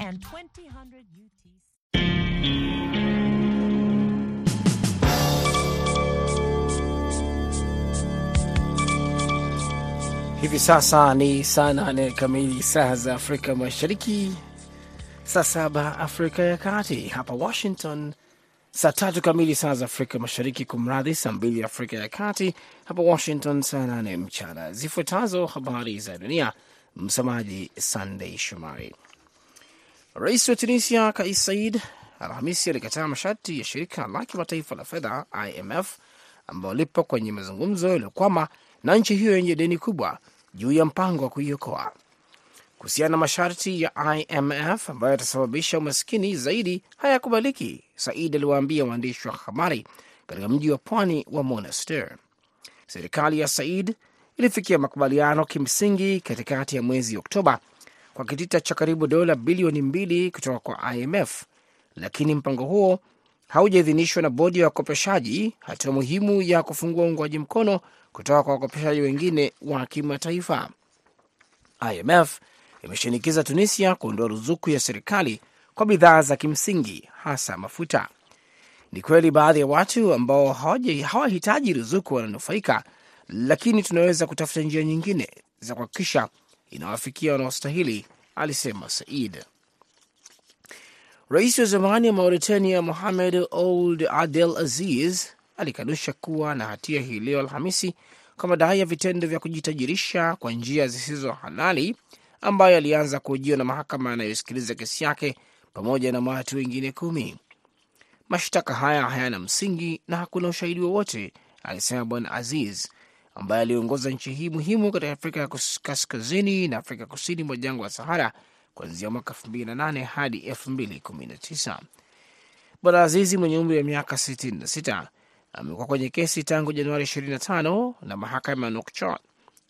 and 2000 UTC. Hivi sasa ni saa nane kamili saa za Afrika Mashariki, saa saba Afrika ya Kati. Hapa Washington saa tatu kamili saa za Afrika Mashariki, kumradhi, saa mbili Afrika ya Kati. Hapa Washington saa nane mchana. Zifuatazo habari za dunia, msomaji Sandey Shomari. Rais wa Tunisia Kais Said Alhamisi alikataa masharti ya shirika la kimataifa la fedha IMF ambayo lipo kwenye mazungumzo yaliyokwama na nchi hiyo yenye deni kubwa juu ya mpango wa kuiokoa. Kuhusiana na masharti ya IMF ambayo yatasababisha umaskini zaidi hayakubaliki, Said aliwaambia waandishi wa habari katika mji wa pwani wa Monastir. Serikali ya Said ilifikia makubaliano kimsingi katikati ya mwezi Oktoba kwa kitita cha karibu dola bilioni mbili kutoka kwa IMF, lakini mpango huo haujaidhinishwa na bodi ya wakopeshaji, hatua muhimu ya kufungua uungwaji mkono kutoka kwa wakopeshaji wengine wa kimataifa. IMF imeshinikiza Tunisia kuondoa ruzuku ya serikali kwa bidhaa za kimsingi, hasa mafuta. Ni kweli baadhi ya watu ambao hawahitaji ruzuku wananufaika, lakini tunaweza kutafuta njia nyingine za kuhakikisha inawafikia wanaostahili, alisema Said. Rais wa zamani wa Mauritania Mohamed Ould Adel Aziz alikanusha kuwa na hatia hii leo Alhamisi kwa madai ya vitendo vya kujitajirisha kwa njia zisizo halali ambayo alianza kuhojiwa na mahakama yanayosikiliza kesi yake pamoja na watu wengine kumi. Mashtaka haya hayana msingi na hakuna ushahidi wowote, alisema Bwana Aziz ambaye aliongoza nchi hii muhimu katika Afrika kaskazini na Afrika kusini mwa jangwa la Sahara kuanzia mwaka 2008 hadi 2019. Bwana Azizi mwenye umri wa miaka 66 amekuwa kwenye kesi tangu Januari 25 na mahakama ya Nouakchott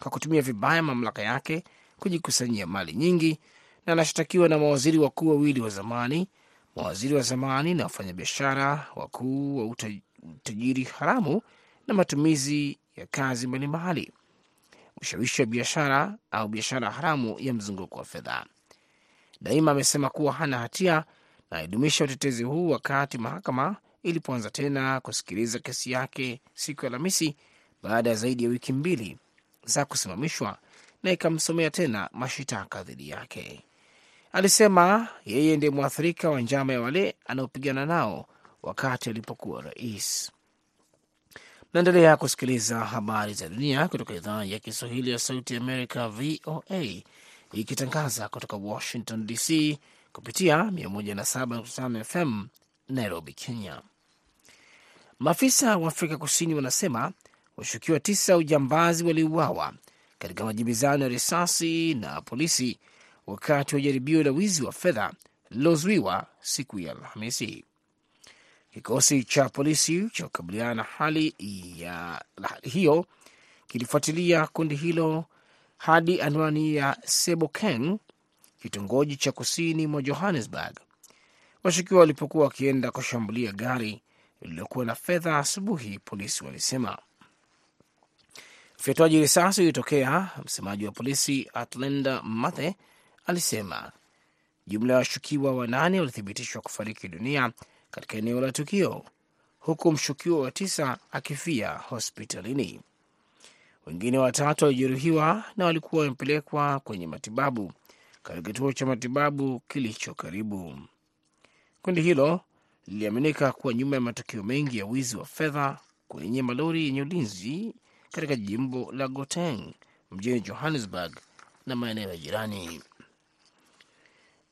kwa kutumia vibaya mamlaka yake kujikusanyia mali nyingi, na anashtakiwa na mawaziri wakuu wawili wa zamani, mawaziri wa zamani na wafanyabiashara wakuu wa utajiri haramu na matumizi ya kazi mbalimbali, ushawishi wa biashara au biashara haramu ya mzunguko wa fedha. Daima amesema kuwa hana hatia na alidumisha utetezi huu wakati mahakama ilipoanza tena kusikiliza kesi yake siku ya Alhamisi baada ya zaidi ya wiki mbili za kusimamishwa na ikamsomea tena mashitaka dhidi yake. Alisema yeye ndiye mwathirika wa njama ya wale anaopigana nao wakati alipokuwa rais. Naendelea kusikiliza habari za dunia kutoka idhaa ya Kiswahili ya Sauti Amerika, VOA, ikitangaza kutoka Washington DC kupitia 107.5 FM Nairobi, Kenya. Maafisa wa Afrika Kusini wanasema washukiwa tisa ujambazi waliuawa katika majibizano ya risasi na polisi wakati wa jaribio la wizi wa fedha lililozuiwa siku ya Alhamisi. Kikosi cha polisi cha kukabiliana na hali ya hiyo kilifuatilia kundi hilo hadi anwani ya Sebokeng, kitongoji cha kusini mwa Johannesburg, washukiwa walipokuwa wakienda kushambulia gari lililokuwa na fedha asubuhi, polisi walisema. Ufyatuaji risasi ulitokea. Msemaji wa polisi Atlenda Mathe alisema jumla ya washukiwa wanane walithibitishwa kufariki dunia katika eneo la tukio, huku mshukiwa wa tisa akifia hospitalini. Wengine watatu walijeruhiwa na walikuwa wamepelekwa kwenye matibabu katika kituo cha matibabu kilicho karibu. Kundi hilo liliaminika kuwa nyuma ya matukio mengi ya wizi wa fedha kwenye malori yenye ulinzi katika jimbo la Gauteng mjini Johannesburg na maeneo ya jirani.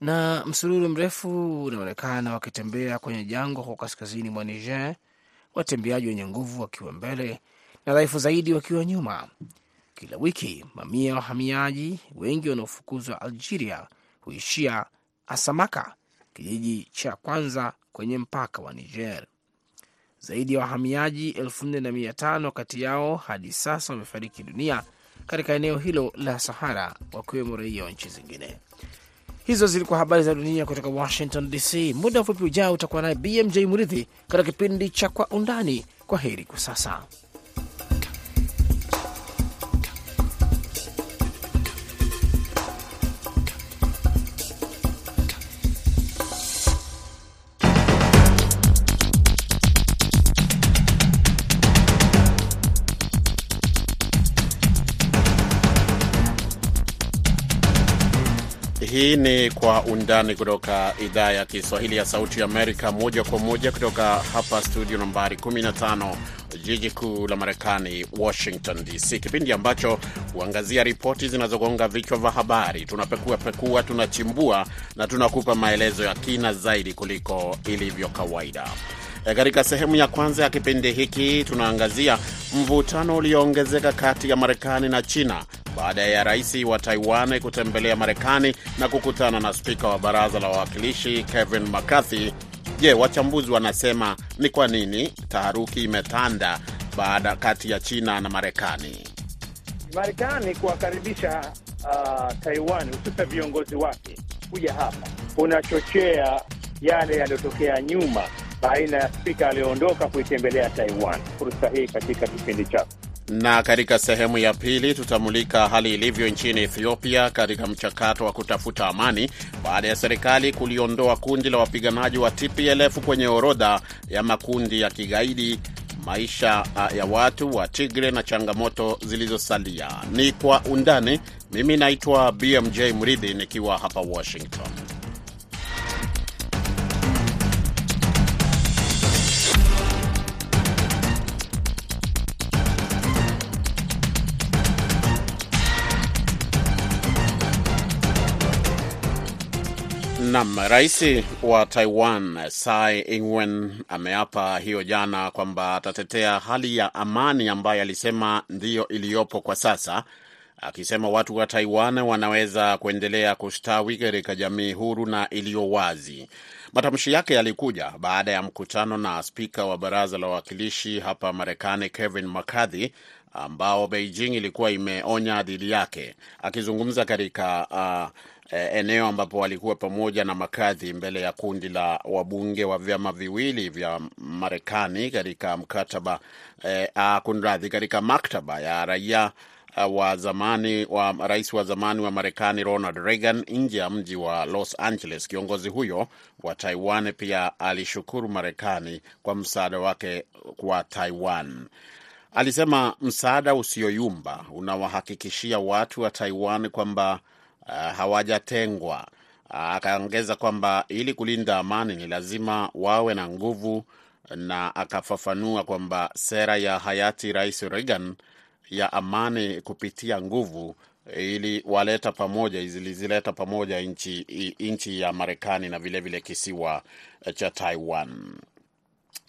Na msururu mrefu unaonekana wakitembea kwenye jangwa huko kaskazini mwa Niger, watembeaji wenye nguvu wakiwa mbele na dhaifu zaidi wakiwa nyuma. Kila wiki mamia ya wahamiaji wengi wanaofukuzwa Algeria huishia Asamaka, kijiji cha kwanza kwenye mpaka wa Niger. Zaidi ya wahamiaji elfu nne na mia tano kati yao hadi sasa wamefariki dunia katika eneo hilo la Sahara, wakiwemo raia wa nchi zingine. Hizo zilikuwa habari za dunia kutoka Washington DC. Muda mfupi ujao utakuwa naye BMJ Muridhi katika kipindi cha Kwa Undani. Kwa heri kwa sasa. Hii ni Kwa Undani kutoka idhaa ya Kiswahili ya Sauti Amerika, moja kwa moja kutoka hapa studio nambari 15 jiji kuu la Marekani, Washington DC, kipindi ambacho huangazia ripoti zinazogonga vichwa vya habari. Tunapekua pekua, tunachimbua na tunakupa maelezo ya kina zaidi kuliko ilivyo kawaida. Katika sehemu ya kwanza ya kipindi hiki tunaangazia mvutano ulioongezeka kati ya Marekani na China baada ya rais wa Taiwan kutembelea Marekani na kukutana na spika wa baraza la wawakilishi Kevin McCarthy. Je, wachambuzi wanasema ni kwa nini taharuki imetanda baada kati ya China na Marekani? Marekani kuwakaribisha uh, Taiwan hususan viongozi wake kuja hapa kunachochea yale yaliyotokea nyuma baina ya spika aliyoondoka kuitembelea Taiwan. Fursa hii katika kipindi chako na katika sehemu ya pili tutamulika hali ilivyo nchini Ethiopia katika mchakato wa kutafuta amani baada ya serikali kuliondoa kundi la wapiganaji wa TPLF kwenye orodha ya makundi ya kigaidi, maisha ya watu wa Tigre na changamoto zilizosalia. Ni kwa undani. Mimi naitwa BMJ Mridhi nikiwa hapa Washington. Nam, rais wa Taiwan Tsai Ing-wen ameapa hiyo jana kwamba atatetea hali ya amani ambayo alisema ndiyo iliyopo kwa sasa, akisema watu wa Taiwan wanaweza kuendelea kustawi katika jamii huru na iliyo wazi. Matamshi yake yalikuja baada ya mkutano na spika wa baraza la wawakilishi hapa Marekani Kevin McCarthy ambao Beijing ilikuwa imeonya dhidi yake. Akizungumza katika uh, eneo ambapo walikuwa pamoja na makadhi mbele ya kundi la wabunge wa vyama viwili vya Marekani katika mkataba eh, kunradhi, katika maktaba ya raia uh, wa zamani wa rais wa zamani wa Marekani Ronald Reagan nje ya mji wa Los Angeles. Kiongozi huyo wa Taiwan pia alishukuru Marekani kwa msaada wake kwa Taiwan. Alisema msaada usioyumba unawahakikishia watu wa Taiwan kwamba Uh, hawajatengwa. Akaongeza uh, kwamba ili kulinda amani ni lazima wawe na nguvu, na akafafanua kwamba sera ya hayati Rais Reagan ya amani kupitia nguvu ili waleta pamoja zilizileta pamoja nchi, nchi ya Marekani na vilevile vile kisiwa cha Taiwan.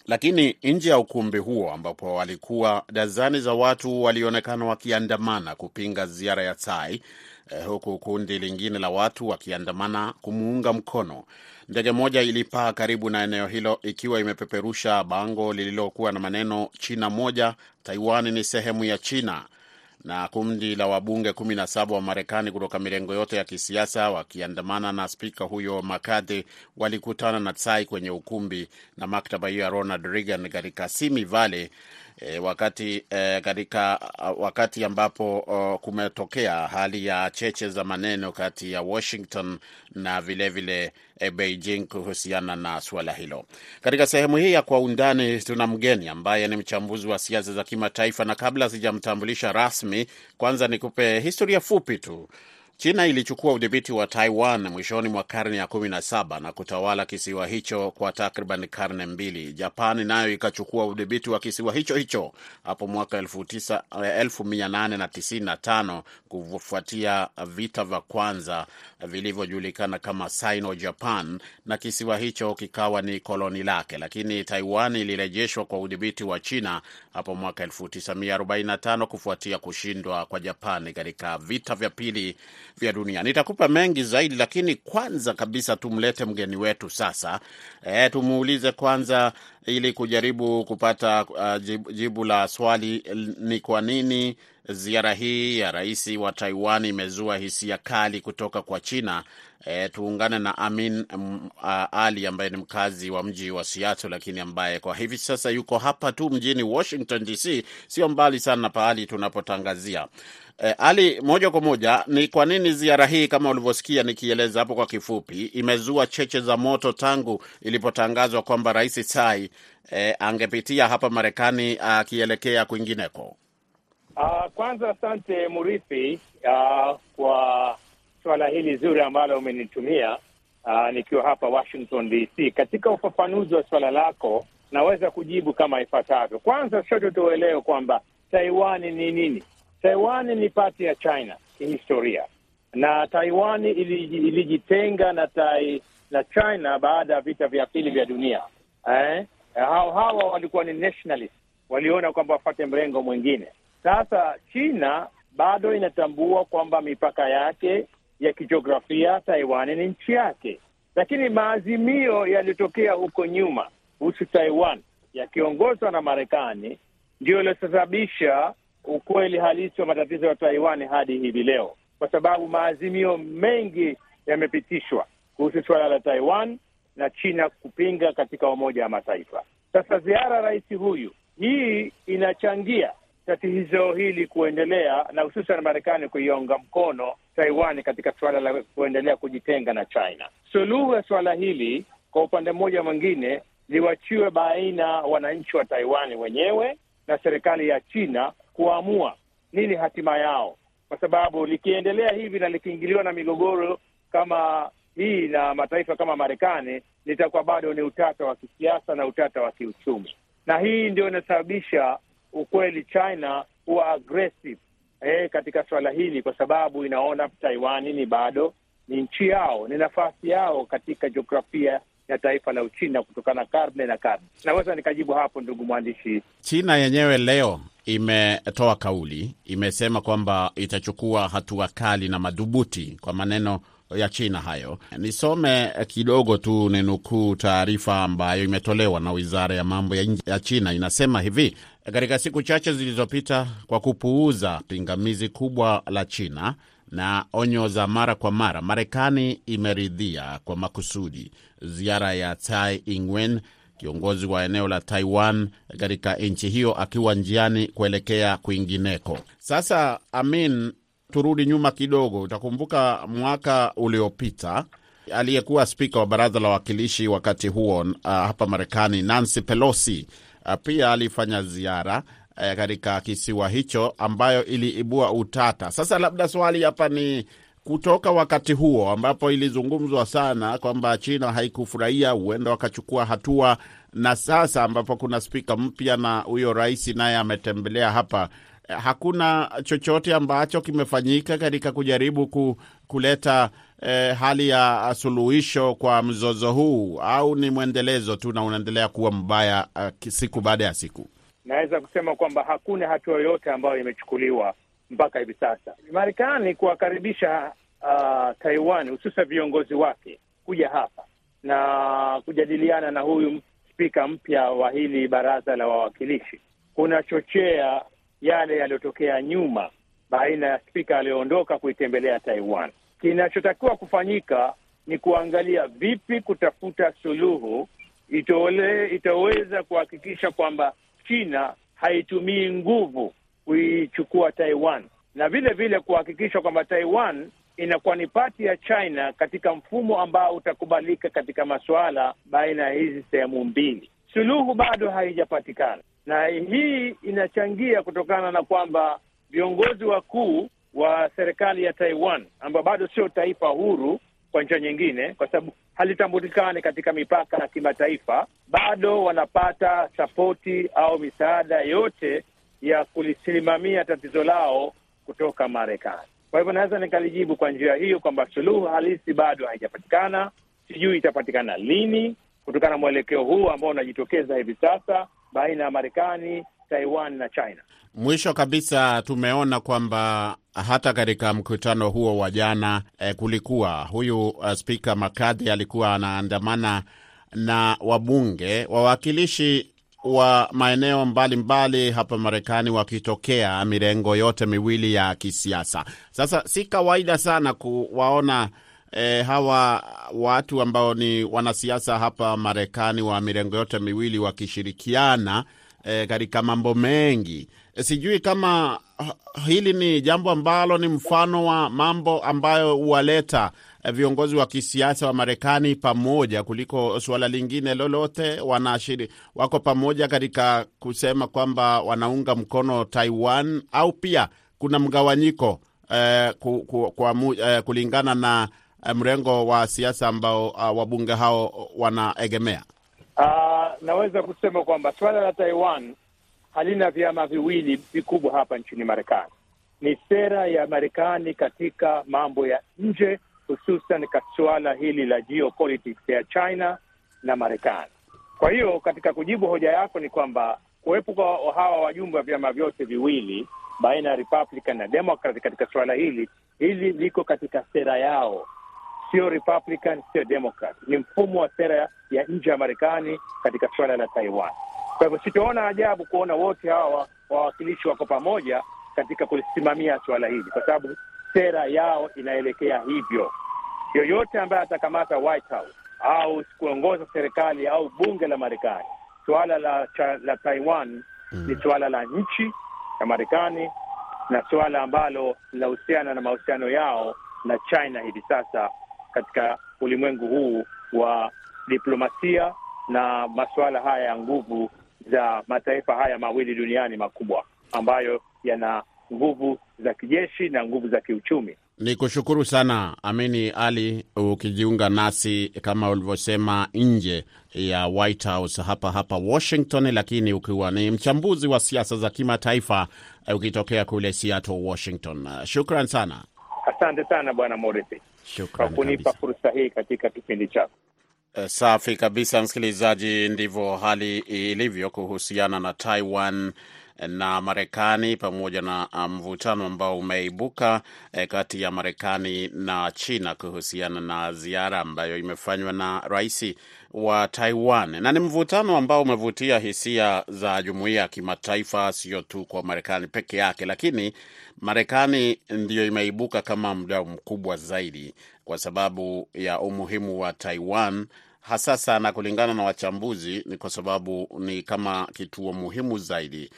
Lakini nje ya ukumbi huo ambapo walikuwa dazani za watu walionekana wakiandamana kupinga ziara ya Tsai Eh, huku kundi lingine la watu wakiandamana kumuunga mkono. Ndege moja ilipaa karibu na eneo hilo ikiwa imepeperusha bango lililokuwa na maneno China moja, Taiwan ni sehemu ya China. Na kundi la wabunge kumi na saba wa Marekani kutoka mirengo yote ya kisiasa wakiandamana na spika huyo McCarthy walikutana na Tsai kwenye ukumbi na maktaba hiyo ya Ronald Reagan katika Simi Valley E, wakati e, katika wakati ambapo o, kumetokea hali ya cheche za maneno kati ya Washington na vilevile vile, e, Beijing kuhusiana na suala hilo. Katika sehemu hii ya kwa undani tuna mgeni ambaye ni mchambuzi wa siasa za kimataifa, na kabla sijamtambulisha rasmi, kwanza nikupe historia fupi tu. China ilichukua udhibiti wa Taiwan mwishoni mwa karne ya kumi na kutawala kisiwa hicho kwa takriban karne mbili. Japan nayo ikachukua udhibiti wa kisiwa hicho hicho hapo mwaka elfu mia nane na tisini na tano kufuatia vita vya kwanza vilivyojulikana kama Sino Japan, na kisiwa hicho kikawa ni koloni lake, lakini Taiwan ilirejeshwa kwa udhibiti wa China hapo mwaka 1945 kufuatia kushindwa kwa Japani katika vita vya pili vya dunia. Nitakupa mengi zaidi, lakini kwanza kabisa tumlete mgeni wetu sasa. E, tumuulize kwanza ili kujaribu kupata uh, jibu, jibu la swali ni kwa nini ziara hii ya rais wa Taiwan imezua hisia kali kutoka kwa China. E, tuungane na Amin m, a, Ali ambaye ni mkazi wa mji wa Seattle, lakini ambaye kwa hivi sasa yuko hapa tu mjini Washington DC, sio mbali sana na pahali tunapotangazia. E, Ali, moja kwa moja, ni kwa nini ziara hii kama ulivyosikia nikieleza hapo kwa kifupi, imezua cheche za moto tangu ilipotangazwa kwamba rais Tsai e, angepitia hapa Marekani akielekea kwingineko? Uh, kwanza asante Murithi uh, kwa suala hili zuri ambalo umenitumia uh, nikiwa hapa Washington DC. Katika ufafanuzi wa suala lako, naweza kujibu kama ifuatavyo. Kwanza, sote tuelewe kwamba Taiwan ni nini. Taiwan ni pati ya China kihistoria, na Taiwan ilijitenga na tai, na China baada ya vita vya pili vya dunia eh? Hawa, hawa walikuwa ni nationalist, waliona kwamba wafate mrengo mwingine. Sasa China bado inatambua kwamba mipaka yake ya kijiografia Taiwan ni nchi yake, lakini maazimio yaliyotokea huko nyuma kuhusu Taiwan yakiongozwa na Marekani ndio yaliyosababisha ukweli halisi wa matatizo ya Taiwan hadi hivi leo, kwa sababu maazimio mengi yamepitishwa kuhusu suala la Taiwan na China kupinga katika Umoja wa Mataifa. Sasa ziara rais huyu hii inachangia tatizo hili kuendelea na hususan Marekani kuiunga mkono Taiwan katika suala la kuendelea kujitenga na China. Suluhu ya suala hili kwa upande mmoja mwingine liwachiwe baina wananchi wa Taiwan wenyewe na serikali ya China kuamua nini hatima yao, kwa sababu likiendelea hivi na likiingiliwa na migogoro kama hii na mataifa kama Marekani, litakuwa bado ni utata wa kisiasa na utata wa kiuchumi, na hii ndio inasababisha ukweli China huwa aggressive eh, katika swala hili, kwa sababu inaona Taiwani ni bado ni nchi yao, ni nafasi yao katika jiografia ya taifa la Uchina kutokana karne na karne. Naweza nikajibu hapo, ndugu mwandishi. China yenyewe leo imetoa kauli, imesema kwamba itachukua hatua kali na madhubuti, kwa maneno ya China hayo. Nisome kidogo tu, ni nukuu taarifa ambayo imetolewa na wizara ya mambo ya nje ya China. Inasema hivi: katika siku chache zilizopita, kwa kupuuza pingamizi kubwa la China na onyo za mara kwa mara, Marekani imeridhia kwa makusudi ziara ya Tsai Ing-wen, kiongozi wa eneo la Taiwan, katika nchi hiyo akiwa njiani kuelekea kwingineko. Sasa Amin, turudi nyuma kidogo. Utakumbuka mwaka uliopita aliyekuwa spika wa baraza la wawakilishi wakati huo uh, hapa Marekani, Nancy Pelosi uh, pia alifanya ziara uh, katika kisiwa hicho ambayo iliibua utata. Sasa labda swali hapa ni kutoka wakati huo ambapo ilizungumzwa sana kwamba China haikufurahia, huenda wakachukua hatua, na sasa ambapo kuna spika mpya na huyo rais naye ametembelea hapa, hakuna chochote ambacho kimefanyika katika kujaribu ku, kuleta eh, hali ya suluhisho kwa mzozo huu, au ni mwendelezo tu na unaendelea kuwa mbaya uh, siku baada ya siku? Naweza kusema kwamba hakuna hatua yoyote ambayo imechukuliwa mpaka hivi sasa. Marekani kuwakaribisha uh, Taiwan hususan viongozi wake kuja hapa na kujadiliana na huyu spika mpya wa hili baraza la wawakilishi kunachochea yale yaliyotokea nyuma baina ya spika aliyoondoka kuitembelea Taiwan. Kinachotakiwa kufanyika ni kuangalia vipi kutafuta suluhu itole, itaweza kuhakikisha kwamba China haitumii nguvu kuichukua Taiwan na vile vile kuhakikisha kwamba Taiwan inakuwa ni pati ya China katika mfumo ambao utakubalika katika masuala baina ya hizi sehemu mbili. Suluhu bado haijapatikana, na hii inachangia kutokana na kwamba viongozi wakuu wa serikali ya Taiwan ambao bado sio taifa huru kwa njia nyingine, kwa sababu halitambulikani katika mipaka ya kimataifa, bado wanapata sapoti au misaada yote ya kulisimamia tatizo lao kutoka Marekani. Kwa hivyo naweza nikalijibu kwa njia hiyo kwamba suluhu halisi bado haijapatikana. Sijui itapatikana lini, kutokana na mwelekeo huu ambao unajitokeza hivi sasa baina ya Marekani, Taiwan na China. Mwisho kabisa, tumeona kwamba hata katika mkutano huo wa jana eh, kulikuwa huyu uh, spika McCarthy alikuwa anaandamana na wabunge wawakilishi wa maeneo mbalimbali hapa Marekani wakitokea mirengo yote miwili ya kisiasa. Sasa si kawaida sana kuwaona e, hawa watu ambao ni wanasiasa hapa Marekani wa mirengo yote miwili wakishirikiana e, katika mambo mengi. E, sijui kama hili ni jambo ambalo ni mfano wa mambo ambayo huwaleta viongozi wa kisiasa wa Marekani pamoja kuliko suala lingine lolote. Wanashiri, wako pamoja katika kusema kwamba wanaunga mkono Taiwan, au pia kuna mgawanyiko eh, ku, ku, kwa eh, kulingana na mrengo wa siasa ambao uh, wabunge hao wanaegemea? Uh, naweza kusema kwamba suala la Taiwan halina vyama viwili vikubwa hapa nchini Marekani. Ni sera ya Marekani katika mambo ya nje, hususan suala hili la geopolitics ya China na Marekani. Kwa hiyo katika kujibu hoja yako ni kwamba kuwepo kwa hawa wajumbe wa vyama vyote viwili baina ya Republican na Democrat katika suala hili, hili liko katika sera yao, sio Republican, sio Democrat. Ni mfumo wa sera ya nje ya Marekani katika suala la Taiwan. Kwa hivyo sitaona ajabu kuona wote hawa wawakilishi wako pamoja katika kulisimamia suala hili, kwa sababu sera yao inaelekea hivyo. Yoyote ambaye atakamata White House au kuongoza serikali au bunge la Marekani, suala la, la Taiwan mm, ni suala la nchi ya Marekani na suala ambalo linahusiana na mahusiano yao na China hivi sasa katika ulimwengu huu wa diplomasia na masuala haya ya nguvu za mataifa haya mawili duniani makubwa ambayo yana nguvu za kijeshi na nguvu za kiuchumi. Ni kushukuru sana Amini Ali, ukijiunga nasi kama ulivyosema nje ya White House hapa hapa Washington, lakini ukiwa ni mchambuzi wa siasa za kimataifa ukitokea kule Seattle, Washington. Shukran sana. Asante sana Bwana Morisi kwa kunipa fursa hii katika kipindi chako. Safi kabisa, msikilizaji, ndivyo hali ilivyo kuhusiana na Taiwan na Marekani pamoja na mvutano ambao umeibuka eh, kati ya Marekani na China kuhusiana na ziara ambayo imefanywa na rais wa Taiwan, na ni mvutano ambao umevutia hisia za jumuiya ya kimataifa, sio tu kwa Marekani peke yake, lakini Marekani ndiyo imeibuka kama mdau mkubwa zaidi kwa sababu ya umuhimu wa Taiwan hasa sana kulingana na wachambuzi, ni kwa sababu ni kama kituo muhimu zaidi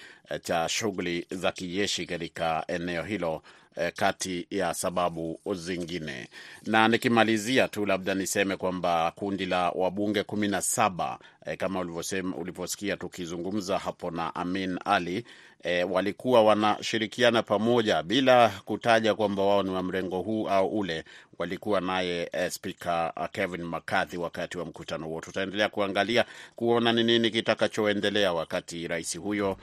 cha shughuli za kijeshi katika eneo hilo eh, kati ya sababu zingine. Na nikimalizia tu, labda niseme kwamba kundi la wabunge kumi na saba e, kama ulivyosema, ulivyosikia tukizungumza hapo na Amin Ali e, walikuwa wanashirikiana pamoja bila kutaja kwamba wao ni wa mrengo huu au ule. Walikuwa naye e, Spika Kevin McCarthy wakati wa mkutano huo. Tutaendelea kuangalia kuona ni nini kitakachoendelea wakati rais huyo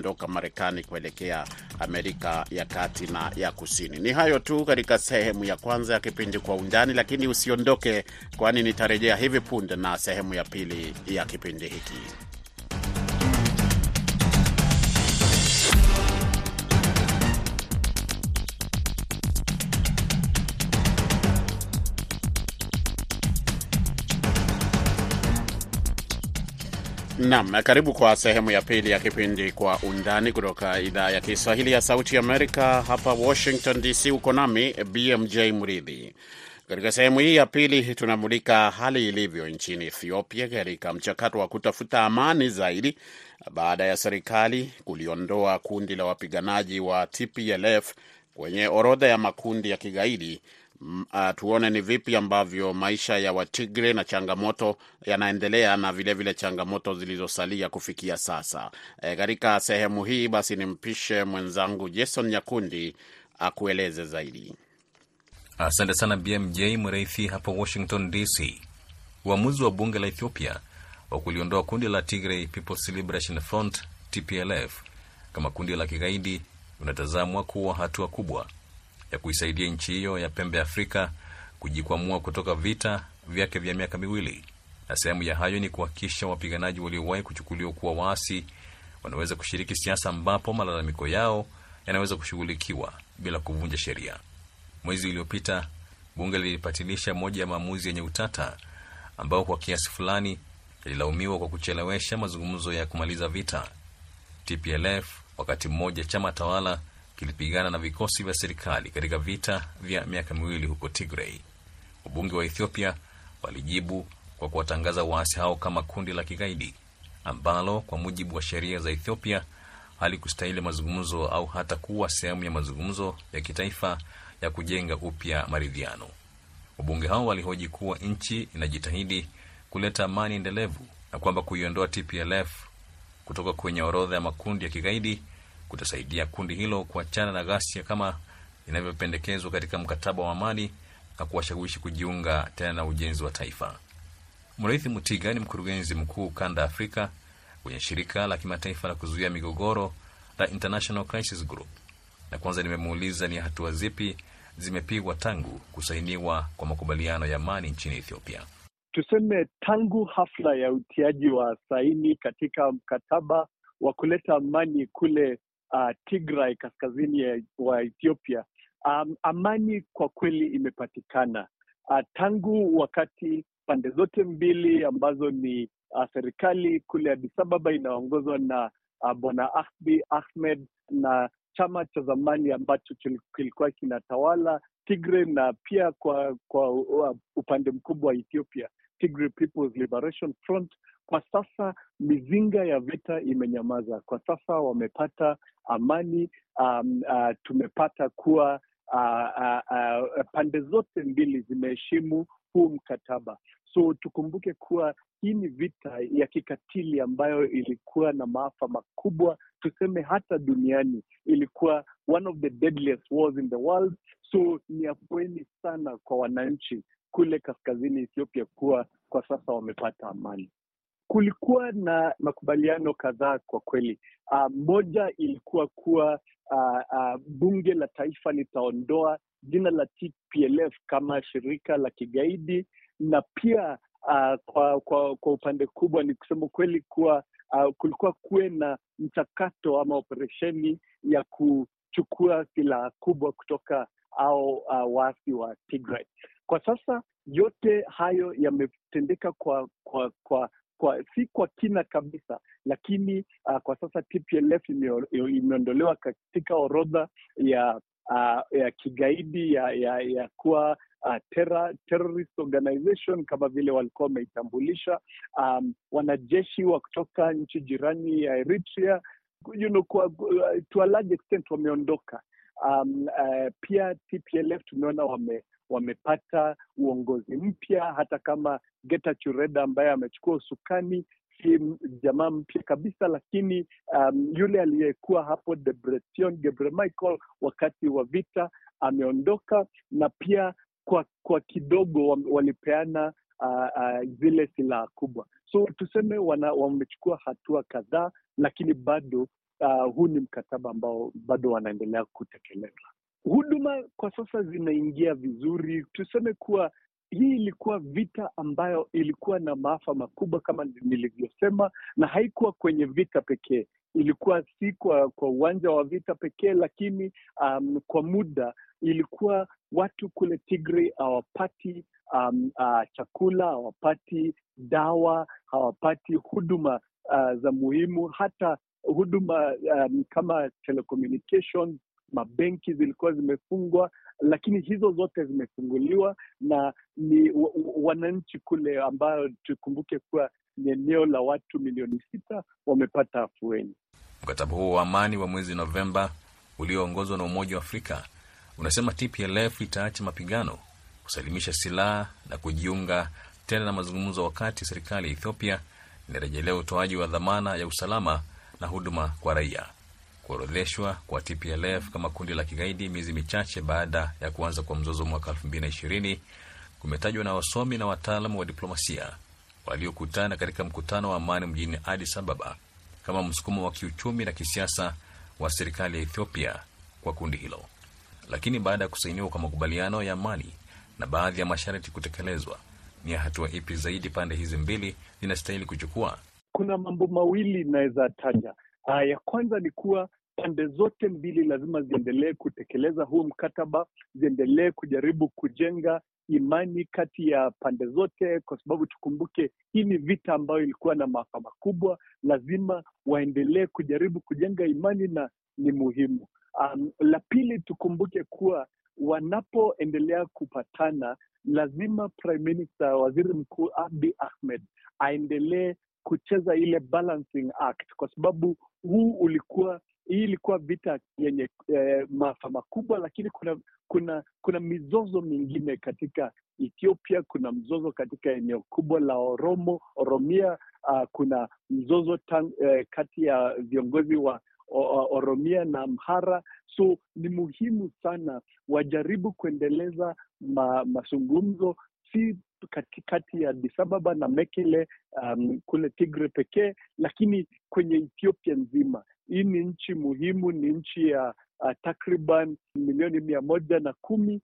akiondoka Marekani kuelekea Amerika ya kati na ya kusini. Ni hayo tu katika sehemu ya kwanza ya kipindi Kwa Undani, lakini usiondoke, kwani nitarejea hivi punde na sehemu ya pili ya kipindi hiki. Naam, karibu kwa sehemu ya pili ya kipindi Kwa Undani kutoka idhaa ya Kiswahili ya Sauti Amerika hapa Washington DC. Uko nami BMJ Mridhi. Katika sehemu hii ya pili tunamulika hali ilivyo nchini Ethiopia katika mchakato wa kutafuta amani zaidi baada ya serikali kuliondoa kundi la wapiganaji wa TPLF kwenye orodha ya makundi ya kigaidi. Uh, tuone ni vipi ambavyo maisha ya Watigre na changamoto yanaendelea na vilevile vile changamoto zilizosalia kufikia sasa. Katika e, sehemu hii basi nimpishe mwenzangu Jason Nyakundi akueleze zaidi. Asante sana BMJ Mreithi hapo Washington DC. Uamuzi wa bunge la Ethiopia wa kuliondoa kundi la Tigray People's Liberation Front TPLF kama kundi la kigaidi unatazamwa kuwa hatua kubwa ya kuisaidia nchi hiyo ya pembe Afrika kujikwamua kutoka vita vyake vya miaka miwili, na sehemu ya hayo ni kuhakikisha wapiganaji waliowahi kuchukuliwa kuwa waasi wanaweza kushiriki siasa, ambapo malalamiko yao yanaweza kushughulikiwa bila kuvunja sheria. Mwezi uliopita bunge lilipatilisha moja ya maamuzi yenye utata ambao kwa kiasi fulani yalilaumiwa kwa kuchelewesha mazungumzo ya kumaliza vita. TPLF wakati mmoja chama tawala kilipigana na vikosi vya serikali katika vita vya miaka miwili huko Tigray. Wabunge wa Ethiopia walijibu kwa kuwatangaza waasi hao kama kundi la kigaidi ambalo kwa mujibu wa sheria za Ethiopia halikustahili mazungumzo au hata kuwa sehemu ya mazungumzo ya kitaifa ya kujenga upya maridhiano. Wabunge hao walihoji kuwa nchi inajitahidi kuleta amani endelevu na kwamba kuiondoa TPLF kutoka kwenye orodha ya makundi ya kigaidi kutasaidia kundi hilo kuachana na ghasia kama inavyopendekezwa katika mkataba wa amani na kuwashawishi kujiunga tena na ujenzi wa taifa. Muriithi Mutiga ni mkurugenzi mkuu kanda Afrika kwenye shirika la kimataifa la kuzuia migogoro la International Crisis Group, na kwanza nimemuuliza ni hatua zipi zimepigwa tangu kusainiwa kwa makubaliano ya amani nchini Ethiopia. Tuseme tangu hafla ya utiaji wa saini katika mkataba wa kuleta amani kule uh, Tigray kaskazini wa Ethiopia. Um, amani kwa kweli imepatikana uh, tangu wakati pande zote mbili ambazo ni uh, serikali kule Addis Ababa inaongozwa na uh, bwana Abiy Ahmed na chama cha zamani ambacho kilikuwa kinatawala Tigray na pia kwa kwa uh, upande mkubwa wa Ethiopia Tigray People's Liberation Front. Kwa sasa mizinga ya vita imenyamaza. Kwa sasa wamepata amani. Um, uh, tumepata kuwa uh, uh, uh, pande zote mbili zimeheshimu huu mkataba. So tukumbuke kuwa hii ni vita ya kikatili ambayo ilikuwa na maafa makubwa, tuseme hata duniani. Ilikuwa one of the deadliest wars in the world. So ni afueni sana kwa wananchi kule kaskazini Ethiopia kuwa kwa sasa wamepata amani. Kulikuwa na makubaliano kadhaa kwa kweli. Uh, moja ilikuwa kuwa uh, uh, bunge la taifa litaondoa jina la TPLF kama shirika la kigaidi na pia uh, kwa, kwa kwa upande kubwa ni kusema kweli kuwa uh, kulikuwa kuwe na mchakato ama operesheni ya kuchukua silaha kubwa kutoka au uh, waasi wa Tigray. Kwa sasa yote hayo yametendeka kwa kwa kwa kwa si kwa kina kabisa, lakini uh, kwa sasa TPLF imeondolewa katika orodha ya uh, ya kigaidi ya ya, ya kuwa uh, terror, terrorist organization kama vile walikuwa wameitambulisha. Um, wanajeshi wa kutoka nchi jirani ya Eritrea you know, kwa, uh, to a large extent wameondoka. Um, uh, pia TPLF tumeona wame wamepata uongozi mpya, hata kama Getachew Reda ambaye amechukua usukani si jamaa mpya kabisa, lakini um, yule aliyekuwa hapo Debretsion Gebremichael wakati wa vita ameondoka, na pia kwa kwa kidogo walipeana uh, uh, zile silaha kubwa. So tuseme wana, wamechukua hatua kadhaa, lakini bado uh, huu ni mkataba ambao bado wanaendelea kutekeleza. Huduma kwa sasa zinaingia vizuri. Tuseme kuwa hii ilikuwa vita ambayo ilikuwa na maafa makubwa kama nilivyosema, na haikuwa kwenye vita pekee, ilikuwa si kwa kwa uwanja wa vita pekee, lakini um, kwa muda. Ilikuwa watu kule Tigray hawapati um, uh, chakula, hawapati dawa, hawapati huduma uh, za muhimu, hata huduma um, kama telecommunications mabenki zilikuwa zimefungwa, lakini hizo zote zimefunguliwa na ni wananchi kule ambayo tukumbuke kuwa ni eneo la watu milioni sita wamepata afueni. Mkataba huo wa amani wa mwezi Novemba ulioongozwa na Umoja wa Afrika unasema TPLF itaacha mapigano, kusalimisha silaha na kujiunga tena na mazungumzo, wakati serikali ya Ethiopia inarejelea utoaji wa dhamana ya usalama na huduma kwa raia. Kuorodheshwa kwa TPLF kama kundi la kigaidi miezi michache baada ya kuanza kwa mzozo mwaka 2020 kumetajwa na wasomi na wataalamu wa diplomasia waliokutana katika mkutano wa amani mjini Addis Ababa kama msukumo wa kiuchumi na kisiasa wa serikali ya Ethiopia kwa kundi hilo. Lakini baada ya kusainiwa kwa makubaliano ya amani na baadhi ya masharti kutekelezwa, ni hatua ipi zaidi pande hizi mbili zinastahili kuchukua? Kuna mambo mawili inaweza taja. Uh, ya kwanza ni kuwa pande zote mbili lazima ziendelee kutekeleza huu mkataba, ziendelee kujaribu kujenga imani kati ya pande zote, kwa sababu tukumbuke, hii ni vita ambayo ilikuwa na maafa makubwa. Lazima waendelee kujaribu kujenga imani na ni muhimu. Um, la pili tukumbuke kuwa wanapoendelea kupatana, lazima Prime Minister, waziri mkuu Abiy Ahmed aendelee kucheza ile balancing act, kwa sababu huu ulikuwa hii ilikuwa vita yenye eh, maafa makubwa, lakini kuna kuna kuna mizozo mingine katika Ethiopia. Kuna mzozo katika eneo kubwa la Oromo, Oromia. Uh, kuna mzozo tang, eh, kati ya viongozi wa Oromia na Amhara. So ni muhimu sana wajaribu kuendeleza ma, mazungumzo si katikati ya Addis Ababa na Mekele um, kule Tigre pekee, lakini kwenye Ethiopia nzima. Hii ni nchi muhimu, ni nchi ya uh, takriban milioni mia moja na kumi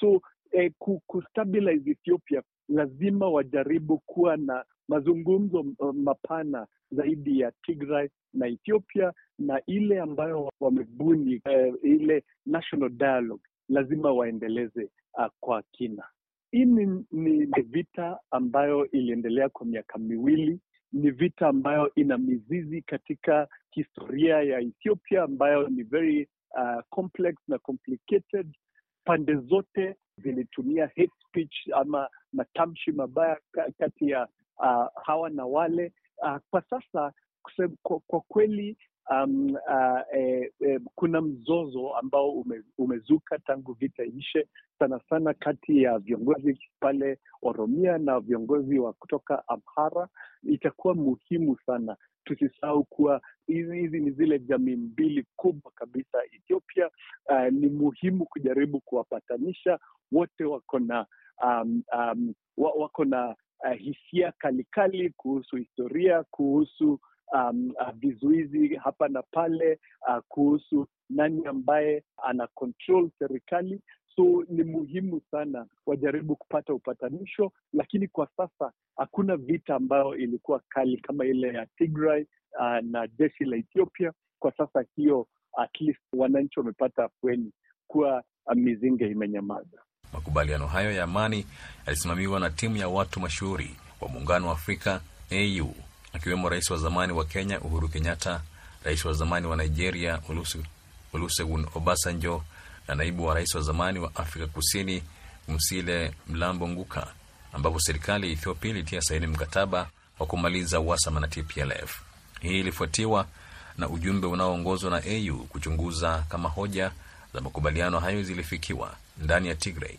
so eh, kustabilize Ethiopia lazima wajaribu kuwa na mazungumzo mapana zaidi ya Tigray na Ethiopia na ile ambayo wamebuni eh, ile national dialogue lazima waendeleze uh, kwa kina. Hii ni, ni vita ambayo iliendelea kwa miaka miwili. Ni vita ambayo ina mizizi katika historia ya Ethiopia ambayo ni very uh, complex na complicated. Pande zote zilitumia hate speech ama matamshi mabaya kati ya uh, hawa na wale. Uh, kwa sasa kwa, kwa kweli um, uh, eh, eh, kuna mzozo ambao ume, umezuka tangu vita ishe, sana sana kati ya viongozi pale Oromia na viongozi wa kutoka Amhara. Itakuwa muhimu sana tusisahau kuwa hizi hizi ni zile jamii mbili kubwa kabisa Ethiopia. Uh, ni muhimu kujaribu kuwapatanisha wote. Wako na um, um, wako na uh, hisia kalikali kuhusu historia, kuhusu um, uh, vizuizi hapa na pale, uh, kuhusu nani ambaye ana control serikali. So ni muhimu sana wajaribu kupata upatanisho, lakini kwa sasa hakuna vita ambayo ilikuwa kali kama ile ya Tigray uh, na jeshi la Ethiopia. Kwa sasa hiyo at least wananchi wamepata afueni kuwa uh, mizinga imenyamaza. Makubaliano hayo ya amani yalisimamiwa na timu ya watu mashuhuri wa Muungano wa Afrika AU, akiwemo rais wa zamani wa Kenya Uhuru Kenyatta, rais wa zamani wa Nigeria Olusegun Obasanjo na naibu wa rais wa zamani wa Afrika Kusini Msile Mlambo Nguka, ambapo serikali ya Ethiopia ilitia saini mkataba wa kumaliza uhasama na TPLF. Hii ilifuatiwa na ujumbe unaoongozwa na AU kuchunguza kama hoja za makubaliano hayo zilifikiwa ndani ya Tigray.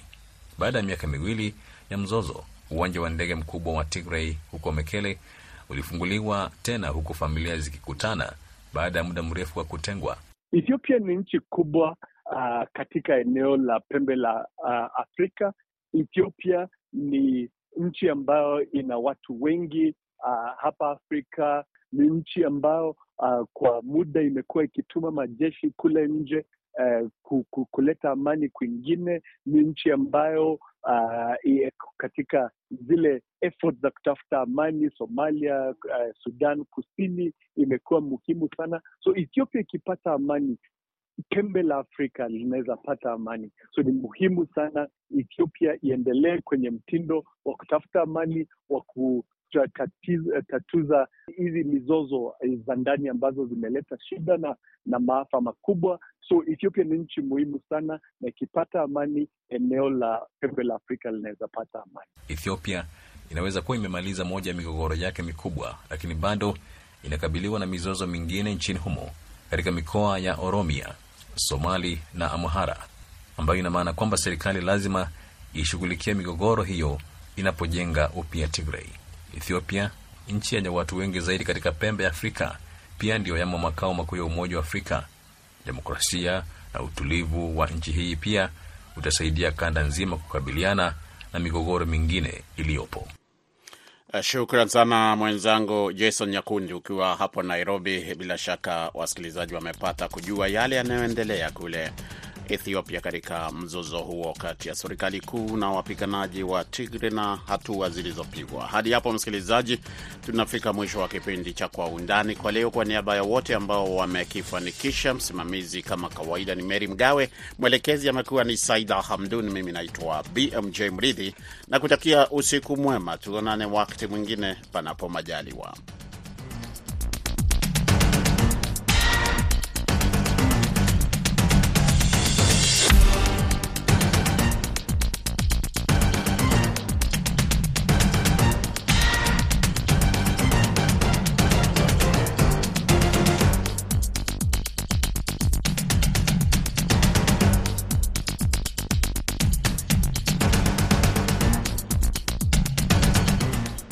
Baada ya miaka miwili ya mzozo, uwanja wa ndege mkubwa wa Tigray huko Mekele ulifunguliwa tena, huku familia zikikutana baada ya muda mrefu wa kutengwa. Ethiopia ni nchi kubwa uh, katika eneo la pembe la uh, Afrika. Ethiopia ni nchi ambayo ina watu wengi uh, hapa Afrika. Ni nchi ambayo uh, kwa muda imekuwa ikituma majeshi kule nje uh, kuleta amani kwingine. Ni nchi ambayo uh, katika zile effort za kutafuta amani Somalia, uh, Sudan Kusini imekuwa muhimu sana. So Ethiopia ikipata amani pembe la Afrika linaweza pata amani. So ni muhimu sana Ethiopia iendelee kwenye mtindo wa kutafuta amani, wa kutatuza hizi mizozo za ndani ambazo zimeleta shida na, na maafa makubwa. So Ethiopia ni nchi muhimu sana, na ikipata amani, eneo la pembe la Afrika linaweza pata amani. Ethiopia inaweza kuwa imemaliza moja ya migogoro yake mikubwa, lakini bado inakabiliwa na mizozo mingine nchini humo katika mikoa ya Oromia, Somali na Amhara, ambayo ina maana kwamba serikali lazima ishughulikia migogoro hiyo inapojenga upya Tigray. Ethiopia, nchi yenye watu wengi zaidi katika pembe ya Afrika, pia ndiyo yamo makao makuu ya Umoja wa Afrika. Demokrasia na utulivu wa nchi hii pia utasaidia kanda nzima kukabiliana na migogoro mingine iliyopo. Shukran sana mwenzangu Jason Nyakundi ukiwa hapo Nairobi. Bila shaka wasikilizaji wamepata kujua yale yanayoendelea kule Ethiopia katika mzozo huo kati ya serikali kuu na wapiganaji wa Tigre na hatua zilizopigwa. Hadi hapo, msikilizaji, tunafika mwisho wa kipindi cha Kwa Undani kwa leo. Kwa niaba ya wote ambao wamekifanikisha, msimamizi kama kawaida ni Meri Mgawe, mwelekezi amekuwa ni Saida Hamdun, mimi naitwa BMJ Mridhi na kutakia usiku mwema. Tuonane wakati mwingine, panapo majaliwa.